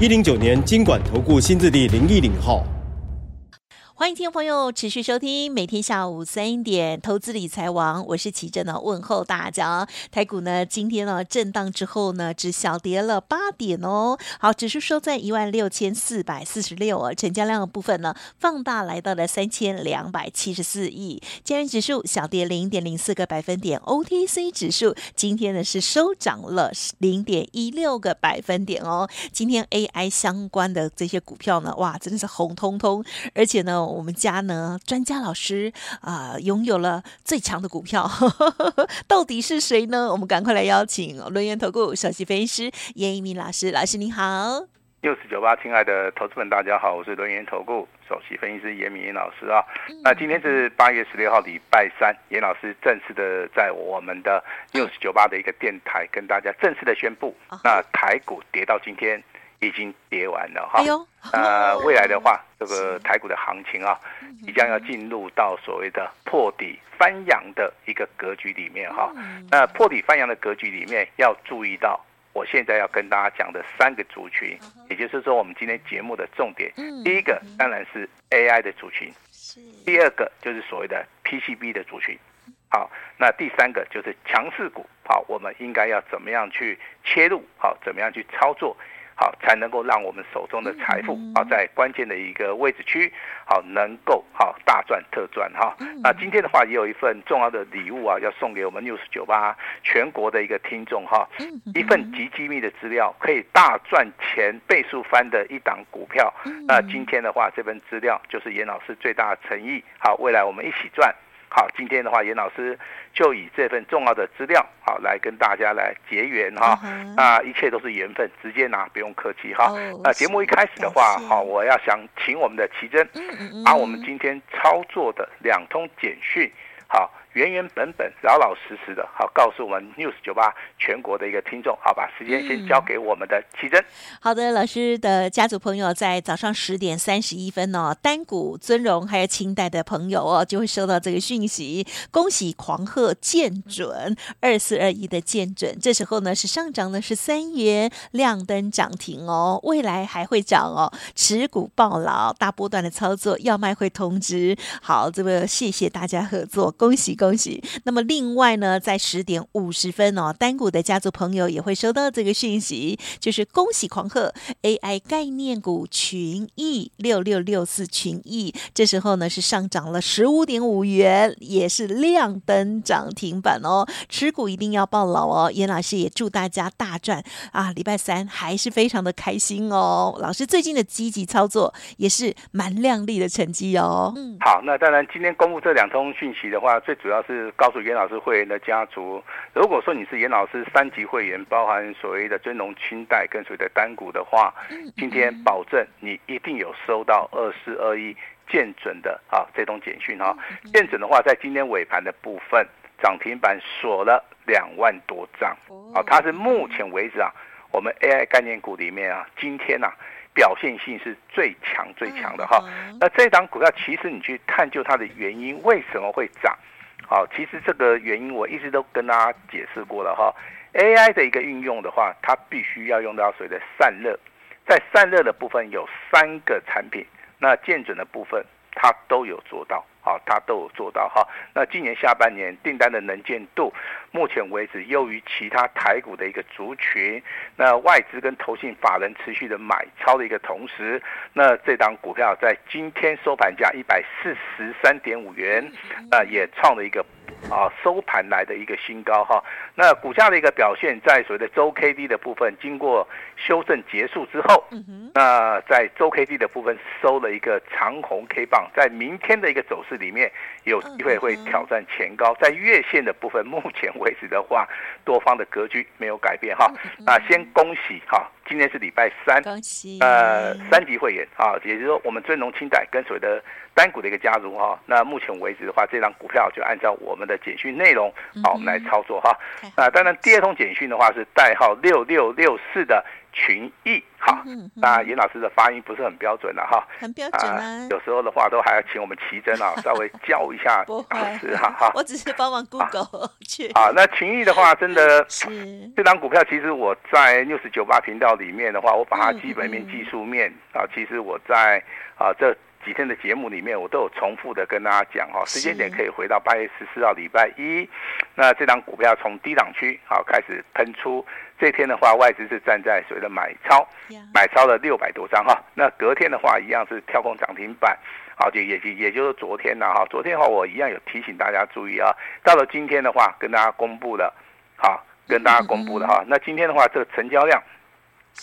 一零九年金管投顾新字第零一零号。欢迎听众朋友持续收听每天下午三点投资理财王，我是琦蓁呢，问候大家。台股呢今天呢震荡之后呢，只小跌了八点哦。好，指数收在一万六千四百四十六哦，成交量的部分呢放大来到了三千两百七十四亿。加权指数小跌零点零四个百分点，OTC 指数今天呢是收涨了零点一六个百分点哦。今天 AI 相关的这些股票呢，哇，真的是红彤彤，而且呢。我们家呢，专家老师啊、呃，拥有了最强的股票，到底是谁呢？我们赶快来邀请轮源投顾首席分析师严一鸣老师，老师您好。六四九八，亲爱的投资们，大家好，我是轮源投顾首席分析师严一民老师啊。嗯、那今天是八月十六号，礼拜三，严老师正式的在我们的六四九八的一个电台跟大家正式的宣布，嗯、那台股跌到今天。已经跌完了哈，呃，未来的话，这个台股的行情啊，即将要进入到所谓的破底翻扬的一个格局里面哈。那破底翻扬的格局里面，要注意到我现在要跟大家讲的三个族群，也就是说，我们今天节目的重点，第一个当然是 AI 的族群，第二个就是所谓的 PCB 的族群，好，那第三个就是强势股，好，我们应该要怎么样去切入，好，怎么样去操作。好，才能够让我们手中的财富啊在关键的一个位置区，好能够好大赚特赚哈。那今天的话也有一份重要的礼物啊，要送给我们 News 九八全国的一个听众哈，一份极机密的资料，可以大赚钱倍数翻的一档股票。那今天的话，这份资料就是严老师最大的诚意。好，未来我们一起赚。好，今天的话，严老师就以这份重要的资料，好来跟大家来结缘哈。那一切都是缘分，直接拿，不用客气哈。那节目一开始的话，好，我要想请我们的奇珍，把我们今天操作的两通简讯，好。原原本本、老老实实的，好，告诉我们 News 九八全国的一个听众，好，把时间先交给我们的琦蓁。好的，老师的家族朋友在早上十点三十一分哦，单股尊荣还有清代的朋友哦，就会收到这个讯息，恭喜狂贺见准二四二一的见准，这时候呢是上涨的是三元，亮灯涨停哦，未来还会涨哦，持股抱牢，大波段的操作要卖会通知。好，这个谢谢大家合作，恭喜。恭恭喜！那么另外呢，在十点五十分哦，单股的家族朋友也会收到这个讯息，就是恭喜狂贺 AI 概念股群益六六六四群益，这时候呢是上涨了十五点五元，也是亮灯涨停板哦。持股一定要抱牢哦。严老师也祝大家大赚啊！礼拜三还是非常的开心哦。老师最近的积极操作也是蛮亮丽的成绩哦。嗯，好，那当然今天公布这两通讯息的话，最主要。主要是告诉严老师会员的家族，如果说你是严老师三级会员，包含所谓的尊龙、清代跟所谓的单股的话，今天保证你一定有收到二四二一见准的啊这种简讯哈。见准的话，在今天尾盘的部分涨停板锁了两万多张啊，它是目前为止啊，我们 AI 概念股里面啊，今天呐、啊、表现性是最强最强的哈。那这档股票其实你去探究它的原因，为什么会涨？好，其实这个原因我一直都跟大家解释过了哈。AI 的一个运用的话，它必须要用到所谓的散热，在散热的部分有三个产品，那建准的部分它都有做到。好，它都有做到哈。那今年下半年订单的能见度，目前为止优于其他台股的一个族群。那外资跟投信法人持续的买超的一个同时，那这档股票在今天收盘价一百四十三点五元，那也创了一个啊收盘来的一个新高哈。那股价的一个表现，在所谓的周 K D 的部分经过修正结束之后，那在周 K D 的部分收了一个长红 K 棒，在明天的一个走势。里面有机会会挑战前高，在月线的部分，目前为止的话，多方的格局没有改变哈。那先恭喜哈今天是礼拜三，恭喜呃，三级会员啊，也就是说我们尊龙清代跟所谓的单股的一个加入哈。那目前为止的话，这张股票就按照我们的简讯内容，好，我们来操作哈。那当然，第二通简讯的话是代号六六六四的。群益，好，那严老师的发音不是很标准了哈，很标准啊，有时候的话都还要请我们奇珍啊，稍微教一下老师哈哈。我只是帮忙 Google 去。啊，那群益的话，真的 是。这张股票，其实我在 News 九八频道里面的话，我把它基本面、技术面啊，其实我在啊这。几天的节目里面，我都有重复的跟大家讲哈，时间点可以回到八月十四号礼拜一。那这张股票从低档区好开始喷出，这天的话外资是站在所谓的买超，买超了六百多张哈。那隔天的话一样是跳空涨停板，好就也也就是昨天呢哈，昨天的话我一样有提醒大家注意啊。到了今天的话，跟大家公布了，好跟大家公布了哈。那今天的话，这个成交量。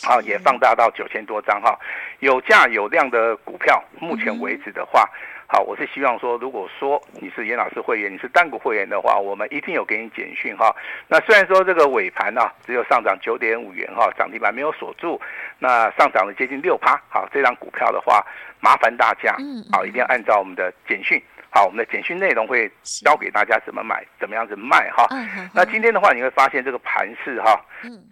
好，也放大到九千多张哈，有价有量的股票，目前为止的话，好，我是希望说，如果说你是严老师会员，你是单股会员的话，我们一定有给你简讯哈。那虽然说这个尾盘呢，只有上涨九点五元哈，涨停板没有锁住，那上涨了接近六趴。好，这张股票的话，麻烦大家，好，一定要按照我们的简讯，好，我们的简讯内容会教给大家怎么买，怎么样子卖哈。那今天的话，你会发现这个盘势哈，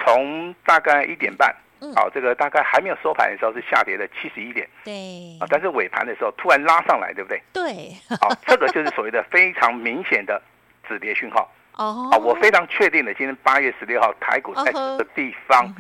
从大概一点半。好，这个大概还没有收盘的时候是下跌了七十一点，对，啊，但是尾盘的时候突然拉上来，对不对？对，好，这个就是所谓的非常明显的止跌讯号。哦，好，我非常确定的，今天八月十六号台股在这个地方，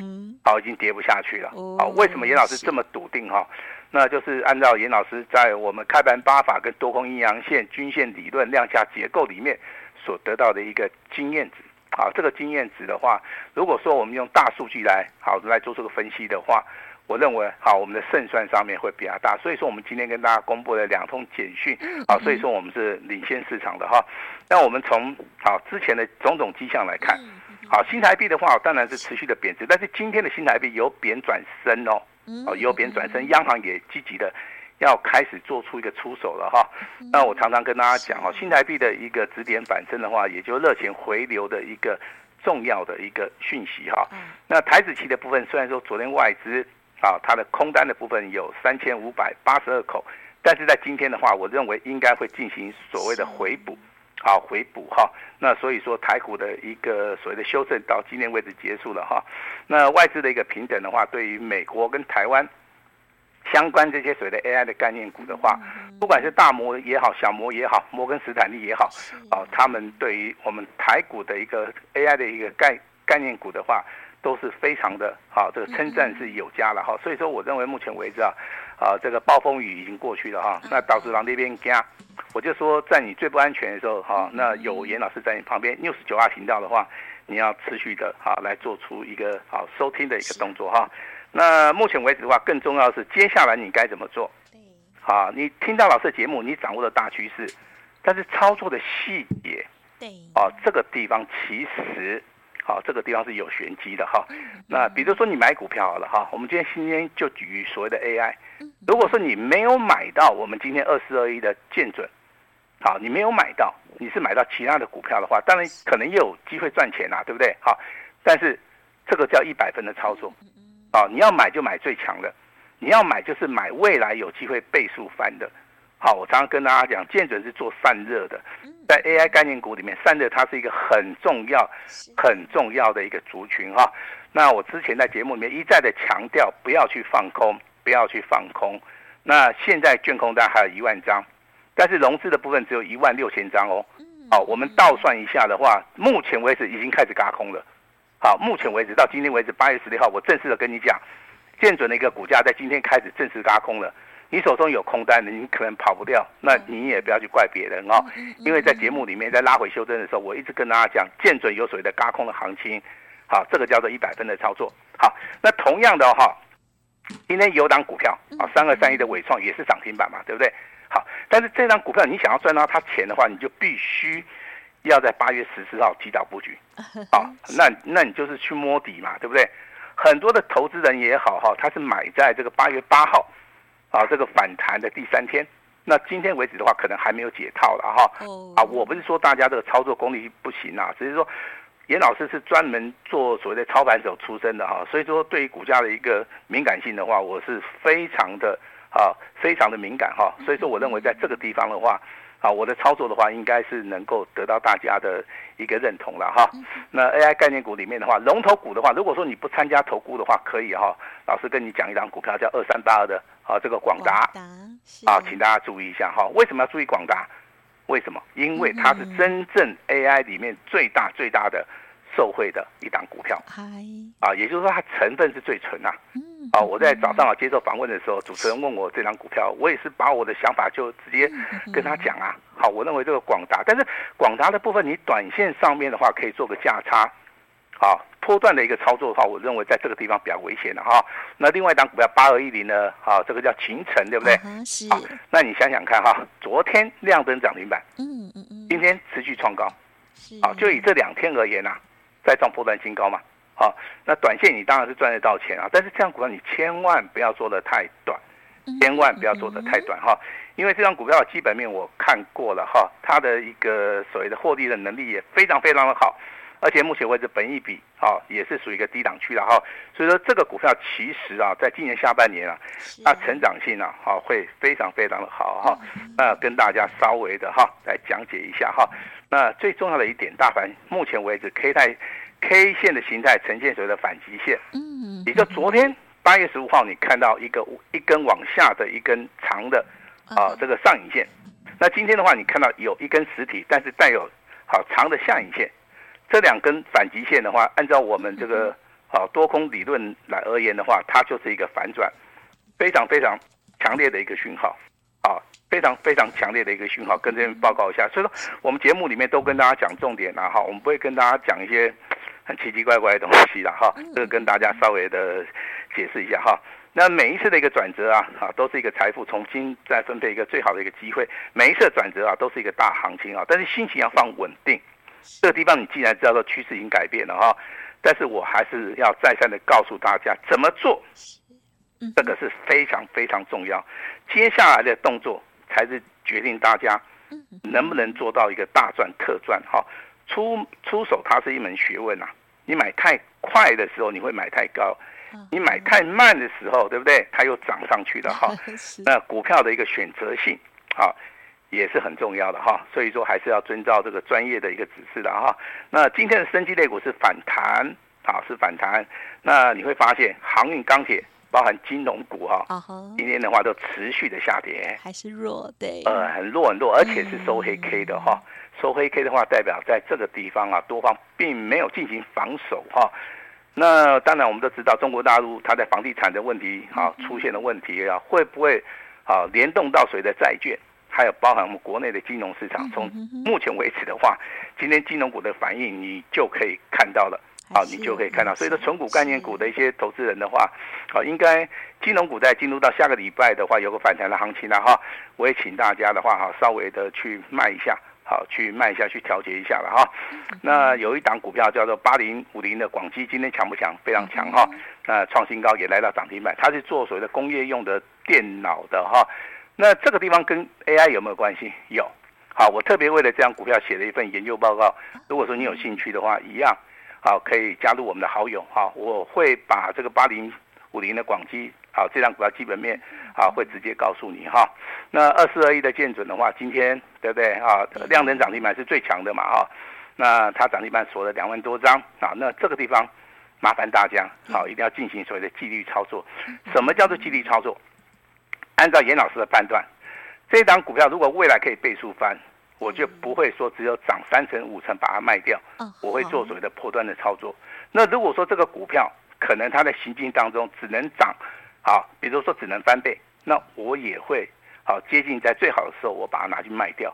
好，已经跌不下去了。好，为什么严老师这么笃定哈？那就是按照严老师在我们开盘八法跟多空阴阳线均线理论量价结构里面所得到的一个经验值。好，这个经验值的话，如果说我们用大数据来好来做这个分析的话，我认为好，我们的胜算上面会比较大。所以说，我们今天跟大家公布了两通简讯，好，所以说我们是领先市场的哈。那我们从好之前的种种迹象来看，好，新台币的话当然是持续的贬值，但是今天的新台币由贬转升哦，哦由贬转升，央行也积极的。要开始做出一个出手了哈，那我常常跟大家讲哈，新台币的一个止点反升的话，也就热钱回流的一个重要的一个讯息哈。那台子期的部分，虽然说昨天外资啊，它的空单的部分有三千五百八十二口，但是在今天的话，我认为应该会进行所谓的回补，好回补哈。那所以说台股的一个所谓的修正到今天为止结束了哈。那外资的一个平等的话，对于美国跟台湾。相关这些所谓的 AI 的概念股的话，不管是大摩也好，小摩也好，摩根斯坦利也好，啊，他们对于我们台股的一个 AI 的一个概概念股的话，都是非常的好，这个称赞是有加了哈。所以说，我认为目前为止啊，啊，这个暴风雨已经过去了哈。那导致狼那边加，我就说在你最不安全的时候哈，那有严老师在你旁边，News 九二频道的话，你要持续的哈来做出一个好收听的一个动作哈。那目前为止的话，更重要的是接下来你该怎么做？对，好，你听到老师的节目，你掌握了大趋势，但是操作的细节，对，啊，这个地方其实，好，这个地方是有玄机的哈。那比如说你买股票好了哈，我们今天今天就举所谓的 AI，如果说你没有买到我们今天二四二一的建准，好，你没有买到，你是买到其他的股票的话，当然可能也有机会赚钱呐，对不对？好，但是这个叫一百分的操作。啊，你要买就买最强的，你要买就是买未来有机会倍数翻的。好，我常常跟大家讲，建准是做散热的，在 AI 概念股里面，散热它是一个很重要、很重要的一个族群哈。那我之前在节目里面一再的强调，不要去放空，不要去放空。那现在券空单还有一万张，但是融资的部分只有一万六千张哦。好，我们倒算一下的话，目前为止已经开始轧空了。好，目前为止到今天为止，八月十六号，我正式的跟你讲，建准的一个股价在今天开始正式拉空了。你手中有空单的，你可能跑不掉，那你也不要去怪别人哦。因为在节目里面在拉回修正的时候，我一直跟大家讲，建准有所谓的嘎空的行情。好，这个叫做一百分的操作。好，那同样的哈，今天有档股票啊，三二三一的伟创也是涨停板嘛，对不对？好，但是这档股票你想要赚到它钱的话，你就必须。要在八月十四号提早布局，好，那那你就是去摸底嘛，对不对？很多的投资人也好哈，他是买在这个八月八号，啊，这个反弹的第三天。那今天为止的话，可能还没有解套了哈。啊，我不是说大家这个操作功力不行啊，只是说严老师是专门做所谓的操盘手出身的哈，所以说对于股价的一个敏感性的话，我是非常的啊，非常的敏感哈。所以说，我认为在这个地方的话，啊，我的操作的话，应该是能够得到大家的一个认同了哈。那 AI 概念股里面的话，龙头股的话，如果说你不参加投顾的话，可以哈。老师跟你讲一档股票叫二三八二的啊，这个广达啊，请大家注意一下哈。为什么要注意广达？为什么？因为它是真正 AI 里面最大最大的受惠的一档股票，啊，也就是说它成分是最纯呐。啊，我在早上啊接受访问的时候，主持人问我这张股票，我也是把我的想法就直接跟他讲啊。好，我认为这个广达，但是广达的部分，你短线上面的话可以做个价差，好。波段的一个操作的话，我认为在这个地方比较危险的哈。那另外一档股票八二一零呢？好，这个叫秦城，对不对？是。好，那你想想看哈，昨天亮灯涨停板，嗯嗯嗯，今天持续创高，好，就以这两天而言呐、啊，再创波段新高嘛。好，那短线你当然是赚得到钱啊，但是这样股票你千万不要做的太短，千万不要做的太短哈，因为这张股票的基本面我看过了哈，它的一个所谓的获利的能力也非常非常的好。而且目前为止，本益比啊也是属于一个低档区了哈，所以说这个股票其实啊，在今年下半年啊，它成长性啊，哈会非常非常的好哈。那跟大家稍微的哈来讲解一下哈。那最重要的一点，大盘目前为止 K 态 K 线的形态呈现所谓的反极线，嗯，也就昨天八月十五号你看到一个一根往下的一根长的啊这个上影线，那今天的话你看到有一根实体，但是带有好长的下影线。这两根反极线的话，按照我们这个啊多空理论来而言的话，它就是一个反转，非常非常强烈的一个讯号，啊，非常非常强烈的一个讯号，跟这边报告一下。所以说，我们节目里面都跟大家讲重点啊，哈，我们不会跟大家讲一些很奇奇怪怪的东西了，哈，这个跟大家稍微的解释一下哈。那每一次的一个转折啊，啊，都是一个财富重新再分配一个最好的一个机会。每一次的转折啊，都是一个大行情啊，但是心情要放稳定。这个地方你既然知道说趋势已经改变了哈，但是我还是要再三的告诉大家怎么做，这个是非常非常重要。接下来的动作才是决定大家能不能做到一个大赚特赚哈。出出手它是一门学问呐，你买太快的时候你会买太高，你买太慢的时候对不对？它又涨上去了哈。那股票的一个选择性啊。也是很重要的哈，所以说还是要遵照这个专业的一个指示的哈。那今天的升级类股是反弹啊，是反弹。那你会发现航运、钢铁，包含金融股哈，今天的话都持续的下跌，还是弱对。呃，很弱很弱，而且是收黑 K 的哈。收黑 K 的话，代表在这个地方啊，多方并没有进行防守哈。那当然我们都知道，中国大陆它在房地产的问题啊出现了问题啊，会不会啊联动到谁的债券？还有包含我们国内的金融市场，从目前为止的话，今天金融股的反应你就可以看到了，啊，你就可以看到。所以说，存股概念股的一些投资人的话，啊，应该金融股在进入到下个礼拜的话，有个反弹的行情了哈。我也请大家的话哈，稍微的去卖一下，好，去卖一下，去调节一下了哈。那有一档股票叫做八零五零的广基，今天强不强？非常强哈。那创新高也来到涨停板，它是做所谓的工业用的电脑的哈。那这个地方跟 AI 有没有关系？有，好，我特别为了这张股票写了一份研究报告。如果说你有兴趣的话，一样，好，可以加入我们的好友，哈，我会把这个八零五零的广基，好，这张股票基本面，好，会直接告诉你哈。那二四二一的建准的话，今天对不对啊？量能涨停板是最强的嘛哈。那它涨停板锁了两万多张啊。那这个地方麻烦大家，好，一定要进行所谓的纪律操作。什么叫做纪律操作？按照严老师的判断，这一档股票如果未来可以倍数翻，我就不会说只有涨三成五成把它卖掉，我会做所谓的破端的操作。那如果说这个股票可能它在行进当中只能涨，啊，比如说只能翻倍，那我也会好接近在最好的时候我把它拿去卖掉，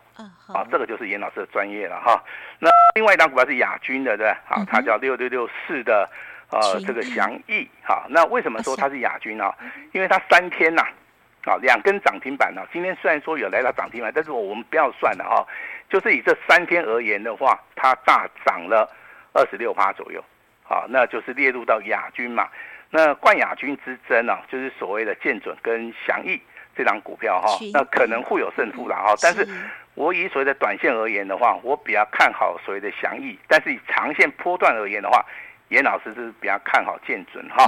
啊，这个就是严老师的专业了哈。那另外一档股票是亚军的，对吧？啊，它叫六六六四的呃这个祥益，哈，那为什么说它是亚军呢？因为它三天呐。啊，两根涨停板呢。今天虽然说有来到涨停板，但是我们不要算了哈。就是以这三天而言的话，它大涨了二十六趴左右。好，那就是列入到亚军嘛。那冠亚军之争啊，就是所谓的建准跟祥益这档股票哈，那可能互有胜负了哈。但是我以所谓的短线而言的话，我比较看好所谓的祥益，但是以长线波段而言的话，严老师是比较看好建准哈。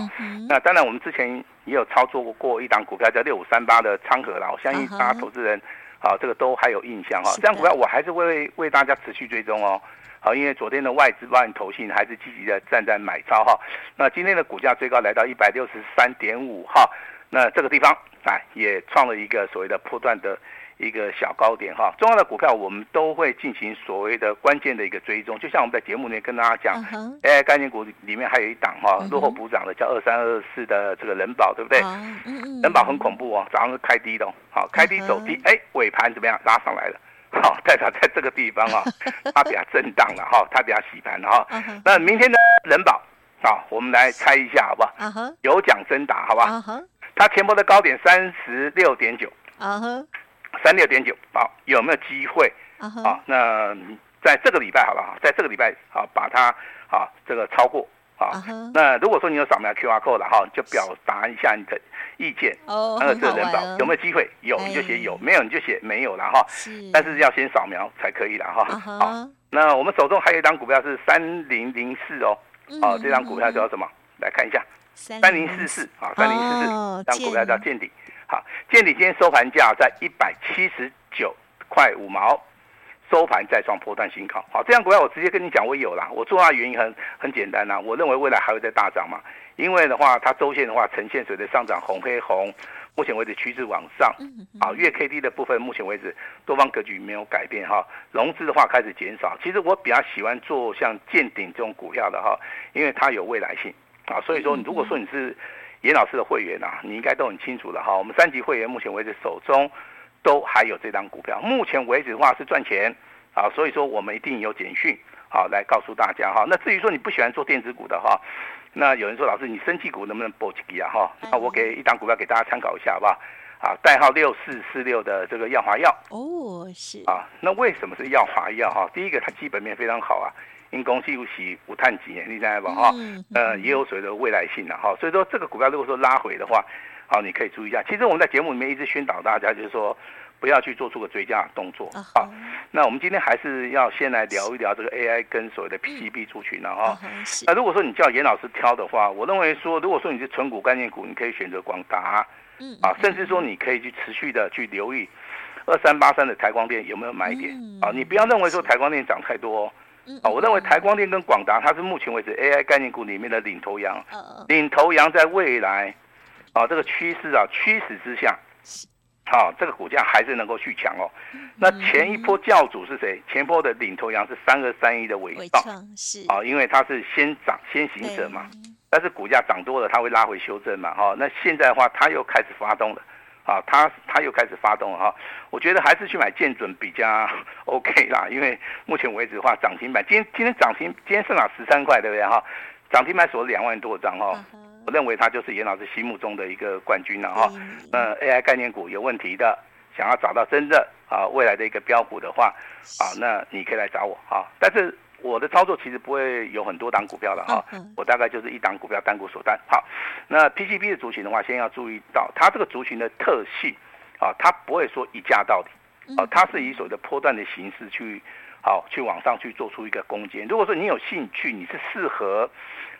那当然我们之前也有操作过一档股票叫六五三八的昌河啦，我相信大家投资人好这个都还有印象哈。这档股票我还是会为大家持续追踪哦。好，因为昨天的外资外投信还是积极的站在买超哈。那今天的股价最高来到一百六十三点五哈。那这个地方啊也创了一个所谓的破断的一个小高点哈。重要的股票我们都会进行所谓的关键的一个追踪。就像我们在节目里面跟大家讲，AI 概念股里面还有一档哈，落后补涨的叫二三二四的这个人保，对不对？人保很恐怖哦，早上是开低的，好，开低走低，哎，尾盘怎么样？拉上来了。好，代表在这个地方啊，它比较震荡了哈，它比较洗盘了哈。那明天的人保啊，我们来猜一下好不好？有奖征答，好不好？它前波的高点三十六点九，三六点九，好，有没有机会？啊，那在这个礼拜好不好，在这个礼拜啊，把它啊这个超过。好，uh huh. 那如果说你有扫描 QR code 了哈，就表达一下你的意见。哦，那个这个人保有没有机会？有你就写有，没有你就写没有了哈。是，但是要先扫描才可以了哈。Uh huh. 好，那我们手中还有一张股票是三零零四哦。哦，这张股票叫什么？嗯、来看一下，三零四四啊，三零四四，这张股票叫见底。好，见底今天收盘价在一百七十九块五毛。收盘再创波段新高，好，这样股票我直接跟你讲，我有啦。我做它原因很很简单呐、啊，我认为未来还会再大涨嘛。因为的话，它周线的话呈现水的上涨，红黑红，目前为止趋势往上。啊，月 K D 的部分，目前为止多方格局没有改变哈。融资的话开始减少。其实我比较喜欢做像建鼎这种股票的哈，因为它有未来性啊。所以说，如果说你是严老师的会员啊，你应该都很清楚了哈。我们三级会员目前为止手中。都还有这张股票，目前为止的话是赚钱啊，所以说我们一定有简讯好来告诉大家哈。那至于说你不喜欢做电子股的哈，那有人说老师你生技股能不能搏几个啊哈？那我给一档股票给大家参考一下好不好？啊，代号六四四六的这个药华药哦是啊，那为什么是药华药哈？第一个它基本面非常好啊，因公司有息无碳基，你知道吧哈？呃，也有所谓的未来性的哈，所以说这个股票如果说拉回的话。好，你可以注意一下。其实我们在节目里面一直宣导大家，就是说不要去做出个追加动作。啊，那我们今天还是要先来聊一聊这个 AI 跟所谓的 PCB 族群了哈。那如果说你叫严老师挑的话，我认为说，如果说你是纯股概念股，你可以选择广达。嗯。啊，甚至说你可以去持续的去留意二三八三的台光电有没有买点。啊，你不要认为说台光电涨太多。啊，我认为台光电跟广达它是目前为止 AI 概念股里面的领头羊。领头羊在未来。啊，这个趋势啊，趋势之下，好、啊，这个股价还是能够续强哦。那前一波教主是谁？前波的领头羊是三二三一的尾创，是啊，因为它是先涨先行者嘛。但是股价涨多了，它会拉回修正嘛。哈、啊，那现在的话，它又开始发动了。啊，它它又开始发动了哈、啊。我觉得还是去买建准比较 OK 啦，因为目前为止的话，涨停板今天今天涨停，今天上涨十三块，对不对哈？涨停板锁了两万多张哈。啊我认为他就是严老师心目中的一个冠军了哈。嗯，AI 概念股有问题的，想要找到真正啊未来的一个标股的话，啊，那你可以来找我哈。但是我的操作其实不会有很多档股票了哈，我大概就是一档股票单股锁单。好，那 PCB 的族群的话，先要注意到它这个族群的特性啊，它不会说一价到底，啊，它是以所谓的波段的形式去好去往上去做出一个攻坚。如果说你有兴趣，你是适合。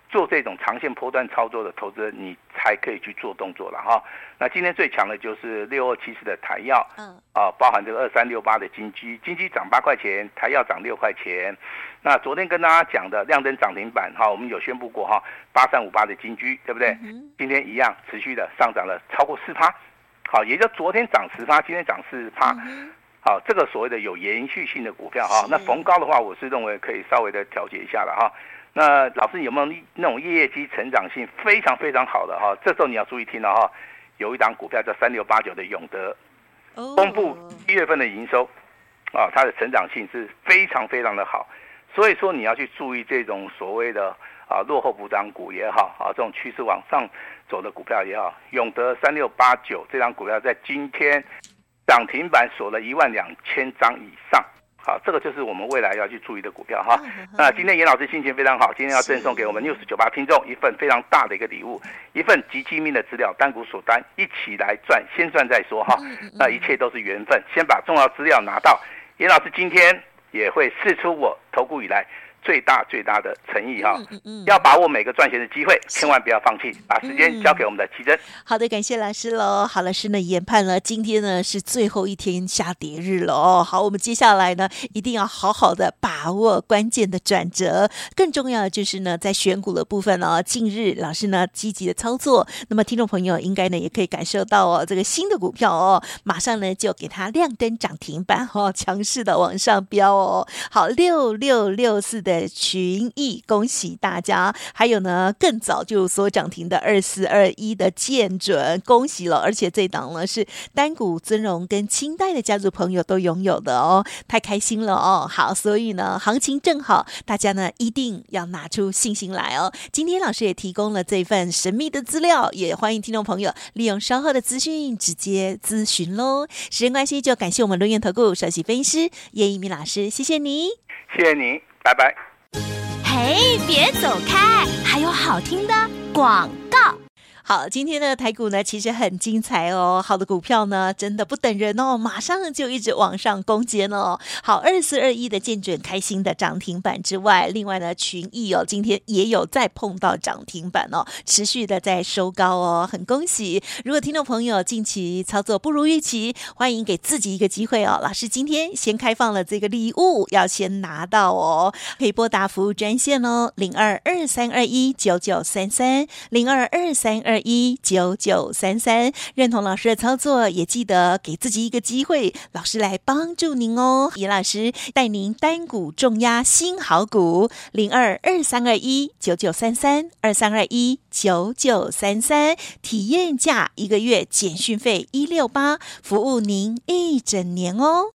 做这种长线波段操作的投资人，你才可以去做动作了哈。那今天最强的就是六二七四的台药，嗯，啊，包含这个二三六八的金居，金居涨八块钱，台药涨六块钱。那昨天跟大家讲的亮灯涨停板哈，我们有宣布过哈，八三五八的金居，对不对？今天一样持续的上涨了超过四趴，好，也就昨天涨十趴，今天涨四趴，好，这个所谓的有延续性的股票哈，那逢高的话，我是认为可以稍微的调节一下了哈。那老师有没有那种业绩成长性非常非常好的哈？这时候你要注意听了哈，有一档股票叫三六八九的永德，公布一月份的营收，啊，它的成长性是非常非常的好，所以说你要去注意这种所谓的啊落后补涨股也好啊，这种趋势往上走的股票也好，永德三六八九这张股票在今天涨停板锁了一万两千张以上。好，这个就是我们未来要去注意的股票哈。那今天严老师心情非常好，今天要赠送给我们 News 九八听众一份非常大的一个礼物，一份极机密的资料，单股锁单，一起来赚，先赚再说哈。那一切都是缘分，先把重要资料拿到。严老师今天也会试出我投顾以来。最大最大的诚意哈，嗯嗯、要把握每个赚钱的机会，千万不要放弃，把时间交给我们的奇珍。好的，感谢老师喽。好，老师呢研判了，今天呢是最后一天下跌日了哦。好，我们接下来呢一定要好好的把握关键的转折。更重要的就是呢，在选股的部分哦，近日老师呢积极的操作，那么听众朋友应该呢也可以感受到哦，这个新的股票哦，马上呢就给它亮灯涨停板哦，强势的往上飙哦。好，六六六四的。群益，恭喜大家！还有呢，更早就所涨停的二四二一的建准，恭喜了！而且这档呢是单股尊荣跟清代的家族朋友都拥有的哦，太开心了哦！好，所以呢，行情正好，大家呢一定要拿出信心来哦。今天老师也提供了这份神秘的资料，也欢迎听众朋友利用稍后的资讯直接咨询喽。时间关系，就感谢我们伦元投顾首席分析师叶一鸣老师，谢谢你，谢谢你，拜拜。嘿，别走开，还有好听的广告。好，今天的台股呢，其实很精彩哦。好的股票呢，真的不等人哦，马上就一直往上攻坚哦。好，二四二一的建准开心的涨停板之外，另外呢，群益哦，今天也有再碰到涨停板哦，持续的在收高哦，很恭喜。如果听众朋友近期操作不如预期，欢迎给自己一个机会哦。老师今天先开放了这个礼物，要先拿到哦，可以拨打服务专线哦，零二二三二一九九三三零二二三二。一九九三三，认同老师的操作，也记得给自己一个机会，老师来帮助您哦。严老师带您单股重压新好股，零二二三二一九九三三二三二一九九三三，体验价一个月简讯费一六八，服务您一整年哦。